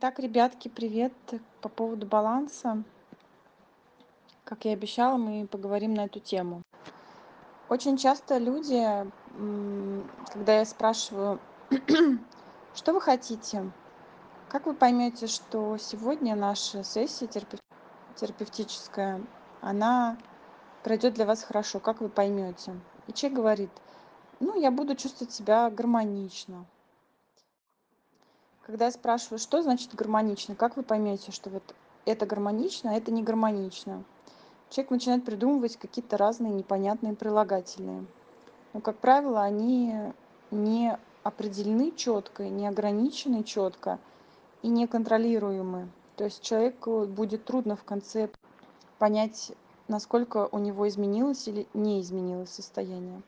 Итак, ребятки, привет! По поводу баланса. Как я обещала, мы поговорим на эту тему. Очень часто люди, когда я спрашиваю, что вы хотите, как вы поймете, что сегодня наша сессия терапевтическая, она пройдет для вас хорошо, как вы поймете? И человек говорит, ну, я буду чувствовать себя гармонично, когда я спрашиваю, что значит гармонично, как вы поймете, что вот это гармонично, а это не гармонично? Человек начинает придумывать какие-то разные непонятные прилагательные. Но, как правило, они не определены четко, не ограничены четко и не контролируемы. То есть человеку будет трудно в конце понять, насколько у него изменилось или не изменилось состояние.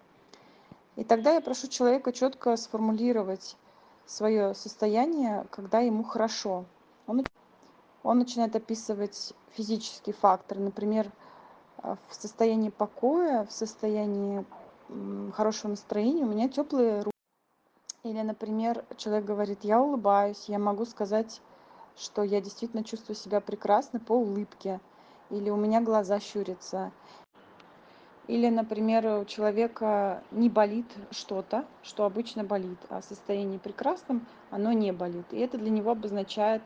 И тогда я прошу человека четко сформулировать свое состояние, когда ему хорошо. Он, он начинает описывать физический фактор, например, э, в состоянии покоя, в состоянии хорошего настроения у меня теплые руки. Или, например, человек говорит, я улыбаюсь, я могу сказать, что я действительно чувствую себя прекрасно по улыбке. Или у меня глаза щурятся. Или, например, у человека не болит что-то, что обычно болит, а в состоянии прекрасном оно не болит. И это для него обозначает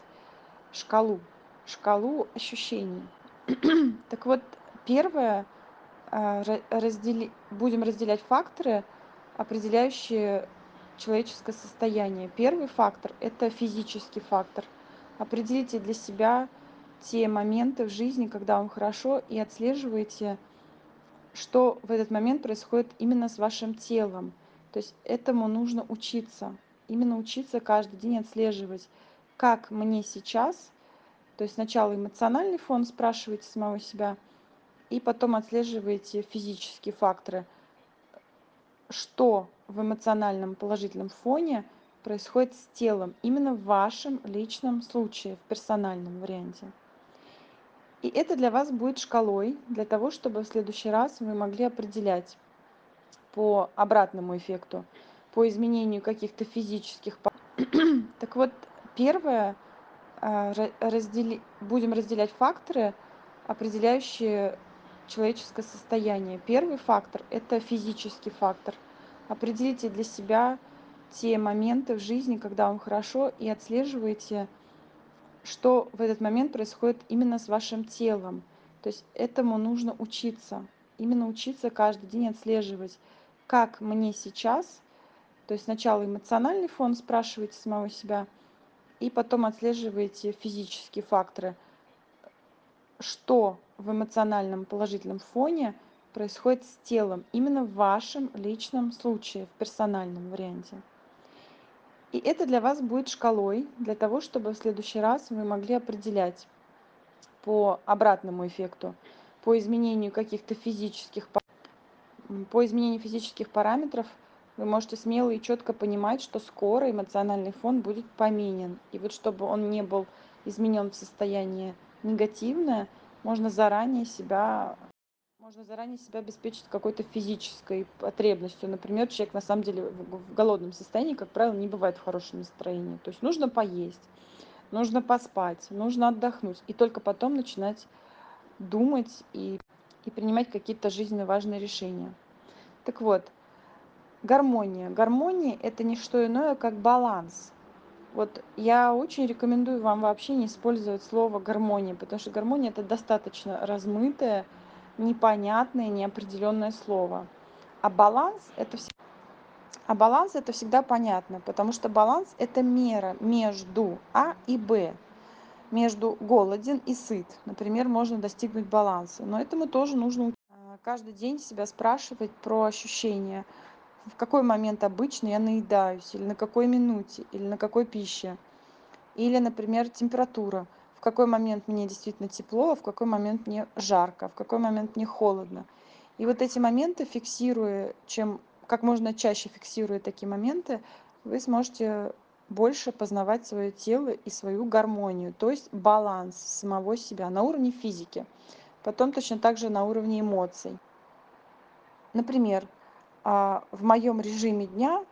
шкалу, шкалу ощущений. так вот, первое, а, раздели... будем разделять факторы, определяющие человеческое состояние. Первый фактор – это физический фактор. Определите для себя те моменты в жизни, когда вам хорошо, и отслеживайте – что в этот момент происходит именно с вашим телом. То есть этому нужно учиться. Именно учиться каждый день отслеживать, как мне сейчас. То есть сначала эмоциональный фон спрашиваете самого себя, и потом отслеживаете физические факторы. Что в эмоциональном положительном фоне происходит с телом, именно в вашем личном случае, в персональном варианте. И это для вас будет шкалой, для того, чтобы в следующий раз вы могли определять по обратному эффекту, по изменению каких-то физических... так вот, первое, а, раздели... будем разделять факторы, определяющие человеческое состояние. Первый фактор – это физический фактор. Определите для себя те моменты в жизни, когда вам хорошо, и отслеживайте что в этот момент происходит именно с вашим телом. То есть этому нужно учиться. Именно учиться каждый день отслеживать, как мне сейчас. То есть сначала эмоциональный фон спрашиваете самого себя, и потом отслеживаете физические факторы. Что в эмоциональном положительном фоне происходит с телом, именно в вашем личном случае, в персональном варианте. И это для вас будет шкалой, для того, чтобы в следующий раз вы могли определять по обратному эффекту, по изменению каких-то физических, по изменению физических параметров, вы можете смело и четко понимать, что скоро эмоциональный фон будет поменен. И вот чтобы он не был изменен в состояние негативное, можно заранее себя можно заранее себя обеспечить какой-то физической потребностью. Например, человек на самом деле в голодном состоянии, как правило, не бывает в хорошем настроении. То есть нужно поесть, нужно поспать, нужно отдохнуть. И только потом начинать думать и, и принимать какие-то жизненно важные решения. Так вот, гармония. Гармония – это не что иное, как баланс. Вот я очень рекомендую вам вообще не использовать слово гармония, потому что гармония – это достаточно размытое, непонятное, неопределенное слово. А баланс это а баланс это всегда понятно, потому что баланс это мера между А и Б, между голоден и сыт. Например, можно достигнуть баланса. Но этому тоже нужно а, каждый день себя спрашивать про ощущения. В какой момент обычно я наедаюсь, или на какой минуте, или на какой пище. Или, например, температура какой момент мне действительно тепло, а в какой момент мне жарко, в какой момент мне холодно. И вот эти моменты, фиксируя, чем как можно чаще фиксируя такие моменты, вы сможете больше познавать свое тело и свою гармонию, то есть баланс самого себя на уровне физики, потом точно так же на уровне эмоций. Например, а, в моем режиме дня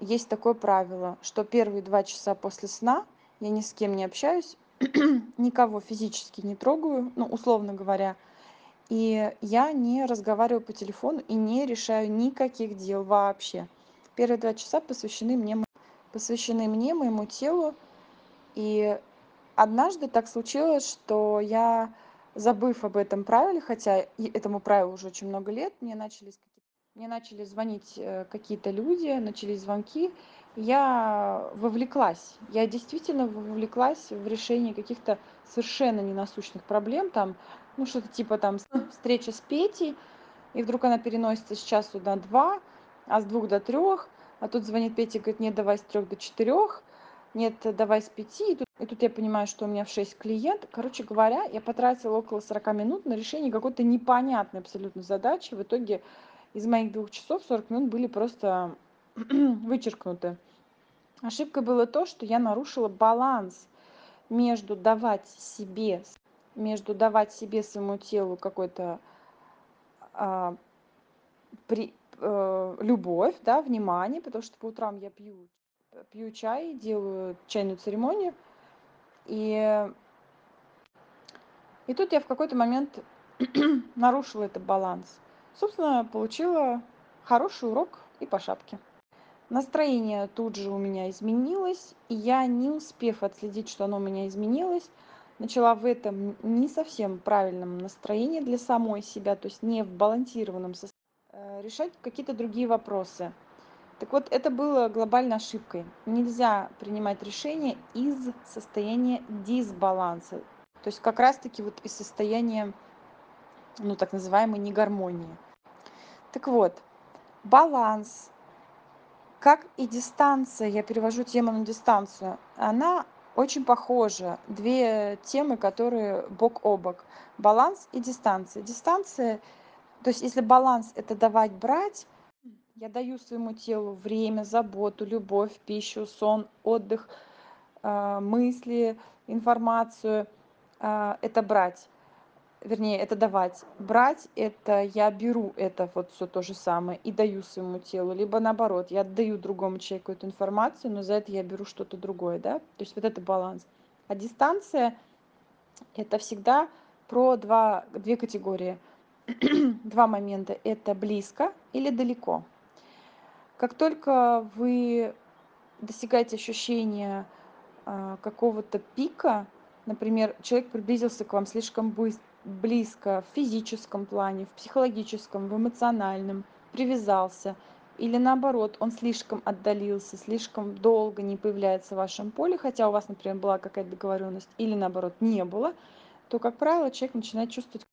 есть такое правило, что первые два часа после сна я ни с кем не общаюсь, никого физически не трогаю, ну, условно говоря, и я не разговариваю по телефону и не решаю никаких дел вообще. Первые два часа посвящены мне, посвящены мне, моему телу. И однажды так случилось, что я, забыв об этом правиле, хотя этому правилу уже очень много лет, мне начались мне начали звонить э, какие-то люди, начались звонки, я вовлеклась. Я действительно вовлеклась в решение каких-то совершенно ненасущных проблем, там, ну, что-то типа там встреча с Петей, и вдруг она переносится с часу до два, а с двух до трех, а тут звонит Петя и говорит, нет, давай с трех до четырех, нет, давай с пяти, и тут, и тут я понимаю, что у меня в шесть клиент. Короче говоря, я потратила около 40 минут на решение какой-то непонятной абсолютно задачи. В итоге из моих двух часов 40 минут были просто вычеркнуты. Ошибкой было то, что я нарушила баланс между давать себе, между давать себе своему телу какой-то а, при, э, любовь, да, внимание, потому что по утрам я пью, пью чай, делаю чайную церемонию, и, и тут я в какой-то момент нарушила этот баланс. Собственно получила хороший урок и по шапке настроение тут же у меня изменилось и я не успев отследить что оно у меня изменилось начала в этом не совсем правильном настроении для самой себя то есть не в балансированном э, решать какие-то другие вопросы. Так вот это было глобальной ошибкой. Нельзя принимать решения из состояния дисбаланса то есть как раз таки вот из состояния ну так называемой негармонии. Так вот баланс как и дистанция я перевожу тему на дистанцию она очень похожа две темы которые бок о бок баланс и дистанция. Дистанция то есть если баланс это давать брать я даю своему телу время заботу любовь пищу сон отдых э, мысли информацию э, это брать вернее это давать брать это я беру это вот все то же самое и даю своему телу либо наоборот я отдаю другому человеку эту информацию но за это я беру что-то другое да? То есть вот это баланс. А дистанция это всегда про два две категории. Два момента это близко или далеко. Как только вы достигаете ощущения а, какого-то пика например человек приблизился к вам слишком быстро близко в физическом плане, в психологическом, в эмоциональном, привязался, или наоборот, он слишком отдалился, слишком долго не появляется в вашем поле, хотя у вас, например, была какая-то договоренность, или наоборот, не было, то, как правило, человек начинает чувствовать,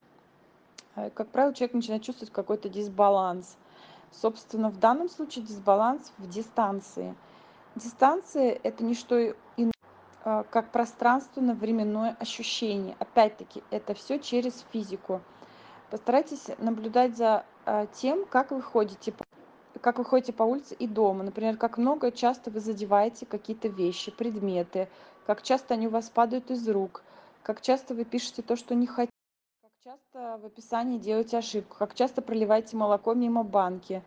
э, как правило, человек начинает чувствовать какой-то дисбаланс. Собственно, в данном случае дисбаланс в дистанции. Дистанция – это не что как пространственно-временное ощущение. Опять-таки, это все через физику. Постарайтесь наблюдать за а, тем, как вы ходите, как вы ходите по улице и дома. Например, как много часто вы задеваете какие-то вещи, предметы, как часто они у вас падают из рук, как часто вы пишете то, что не хотите, как часто в описании делаете ошибку, как часто проливаете молоко мимо банки,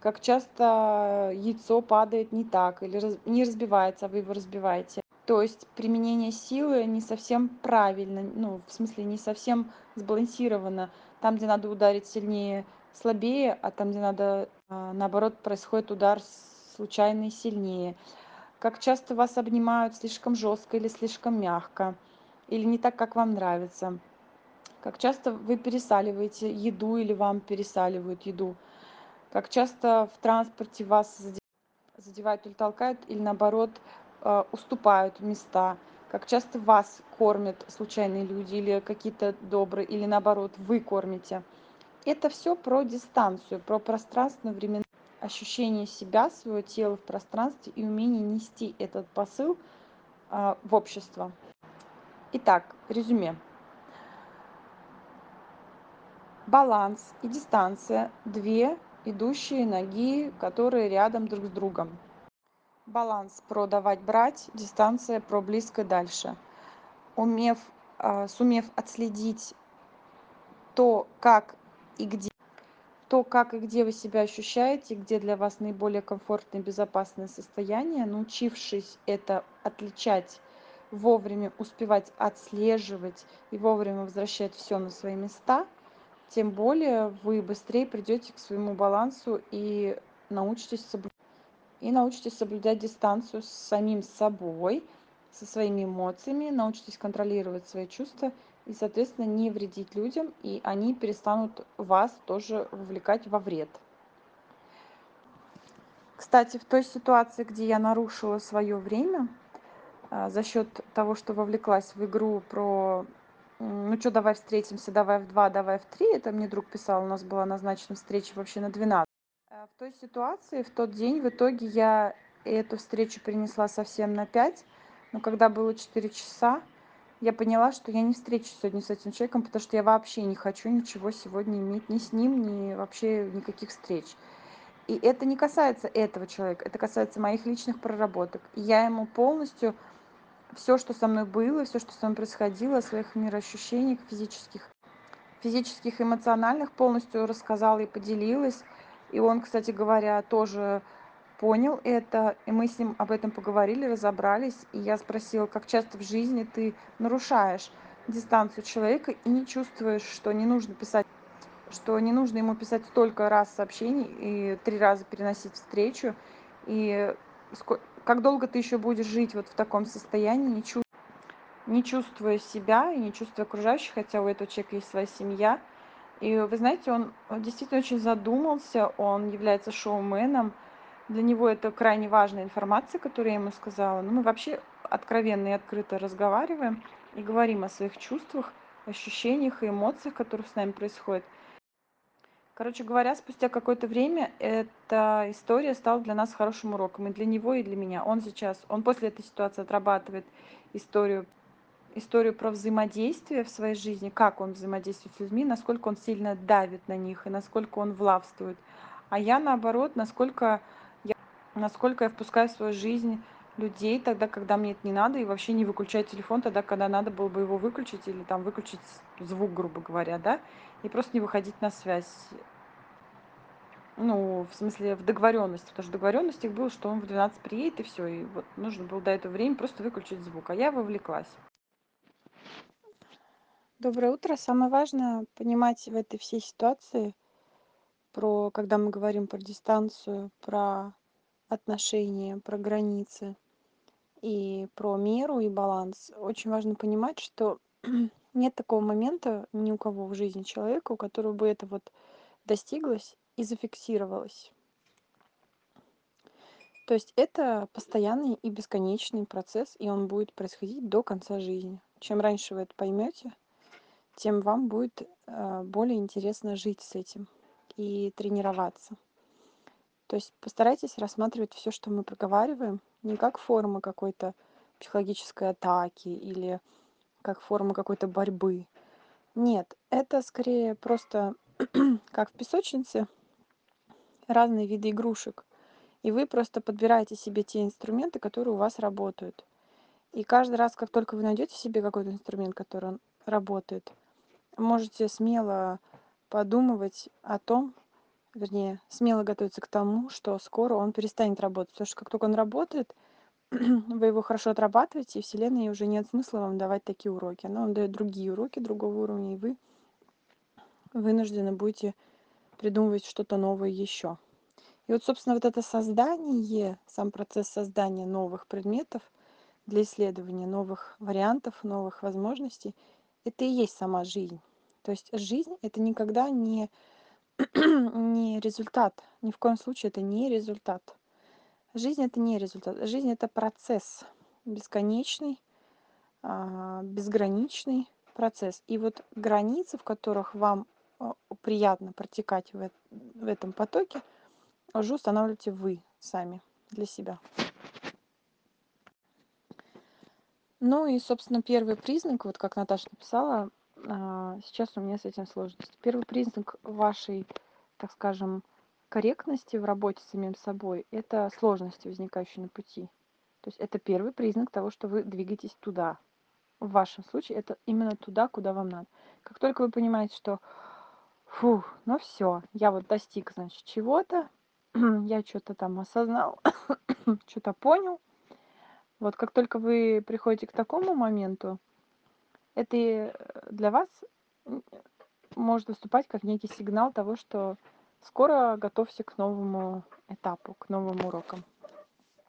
как часто яйцо падает не так или не разбивается, а вы его разбиваете то есть применение силы не совсем правильно ну в смысле не совсем сбалансировано. Там где надо ударить сильнее слабее а там где надо а, наоборот происходит удар случайный сильнее. Как часто вас обнимают слишком жестко или слишком мягко или не так как вам нравится? Как часто вы пересаливаете еду или вам пересаливают еду? Как часто в транспорте вас задевают или толкают или наоборот уступают места как часто вас кормят случайные люди или какие-то добрые или наоборот вы кормите. Это все про дистанцию про пространственно временное ощущение себя своего тела в пространстве и умение нести этот посыл э, в общество. Итак резюме. Баланс и дистанция две идущие ноги которые рядом друг с другом баланс про давать брать дистанция про близко дальше. Умев а, сумев отследить то как и где то как и где вы себя ощущаете где для вас наиболее комфортное безопасное состояние научившись это отличать вовремя успевать отслеживать и вовремя возвращать все на свои места, тем более вы быстрее придете к своему балансу и научитесь соблюдать и научитесь соблюдать дистанцию с самим собой, со своими эмоциями, научитесь контролировать свои чувства и, соответственно, не вредить людям, и они перестанут вас тоже вовлекать во вред. Кстати, в той ситуации, где я нарушила свое время а, за счет того, что вовлеклась в игру про ну что, давай встретимся, давай в два, давай в три, это мне друг писал, у нас была назначена встреча вообще на 12. Той ситуации, в тот день, в итоге я эту встречу принесла совсем на 5, но когда было 4 часа, я поняла, что я не встречусь сегодня с этим человеком, потому что я вообще не хочу ничего сегодня иметь ни с ним, ни вообще никаких встреч. И это не касается этого человека, это касается моих личных проработок. И я ему полностью все, что со мной было, все, что со мной происходило, о своих мироощущениях физических, физических, эмоциональных полностью рассказала и поделилась. И он, кстати говоря, тоже понял это, и мы с ним об этом поговорили, разобрались, и я спросила, как часто в жизни ты нарушаешь дистанцию человека и не чувствуешь, что не нужно писать, что не нужно ему писать столько раз сообщений и три раза переносить встречу, и как долго ты еще будешь жить вот в таком состоянии, не, чувствуя, не чувствуя себя и не чувствуя окружающих, хотя у этого человека есть своя семья. И вы знаете, он действительно очень задумался, он является шоуменом, для него это крайне важная информация, которую я ему сказала. Но мы вообще откровенно и открыто разговариваем и говорим о своих чувствах, ощущениях и эмоциях, которые с нами происходят. Короче говоря, спустя какое-то время эта история стала для нас хорошим уроком и для него, и для меня. Он сейчас, он после этой ситуации отрабатывает историю, историю про взаимодействие в своей жизни, как он взаимодействует с людьми, насколько он сильно давит на них и насколько он влавствует. А я наоборот, насколько насколько я впускаю в свою жизнь людей тогда, когда мне это не надо, и вообще не выключаю телефон тогда, когда надо было бы его выключить или там выключить звук, грубо говоря, да, и просто не выходить на связь. Ну, в смысле, в договоренности, потому что договоренность их было, что он в 12 приедет, и все, и вот нужно было до этого времени просто выключить звук, а я вовлеклась. Доброе утро. Самое важное понимать в этой всей ситуации, про, когда мы говорим про дистанцию, про отношения, про границы и про меру и баланс, очень важно понимать, что нет такого момента ни у кого в жизни человека, у которого бы это вот достиглось и зафиксировалось. То есть это постоянный и бесконечный процесс, и он будет происходить до конца жизни. Чем раньше вы это поймете, тем вам будет э, более интересно жить с этим и тренироваться. То есть постарайтесь рассматривать все, что мы проговариваем, не как форма какой-то психологической атаки или как форма какой-то борьбы. Нет, это скорее просто как в песочнице разные виды игрушек. И вы просто подбираете себе те инструменты, которые у вас работают. И каждый раз, как только вы найдете себе какой-то инструмент, который работает, можете смело подумывать о том, вернее, смело готовиться к тому, что скоро он перестанет работать. Потому что как только он работает, вы его хорошо отрабатываете, и Вселенной уже нет смысла вам давать такие уроки. Она вам дает другие уроки другого уровня, и вы вынуждены будете придумывать что-то новое еще. И вот, собственно, вот это создание, сам процесс создания новых предметов для исследования новых вариантов, новых возможностей, это и есть сама жизнь. То есть жизнь — это никогда не не результат. Ни в коем случае это не результат. Жизнь это не результат. Жизнь это процесс бесконечный, а, безграничный процесс. И вот границы, в которых вам а, приятно протекать в, этом потоке, уже устанавливаете вы сами для себя. Ну и, собственно, первый признак, вот как Наташа написала, а, сейчас у меня с этим сложности. Первый признак вашей, так скажем, корректности в работе с самим собой – это сложности, возникающие на пути. То есть это первый признак того, что вы двигаетесь туда. В вашем случае это именно туда, куда вам надо. Как только вы понимаете, что фу, ну все, я вот достиг, значит, чего-то, я что-то там осознал, что-то понял, Вот как только вы приходите к такому моменту, это для вас может выступать как некий сигнал того, что скоро готовься к новому этапу, к новым урокам.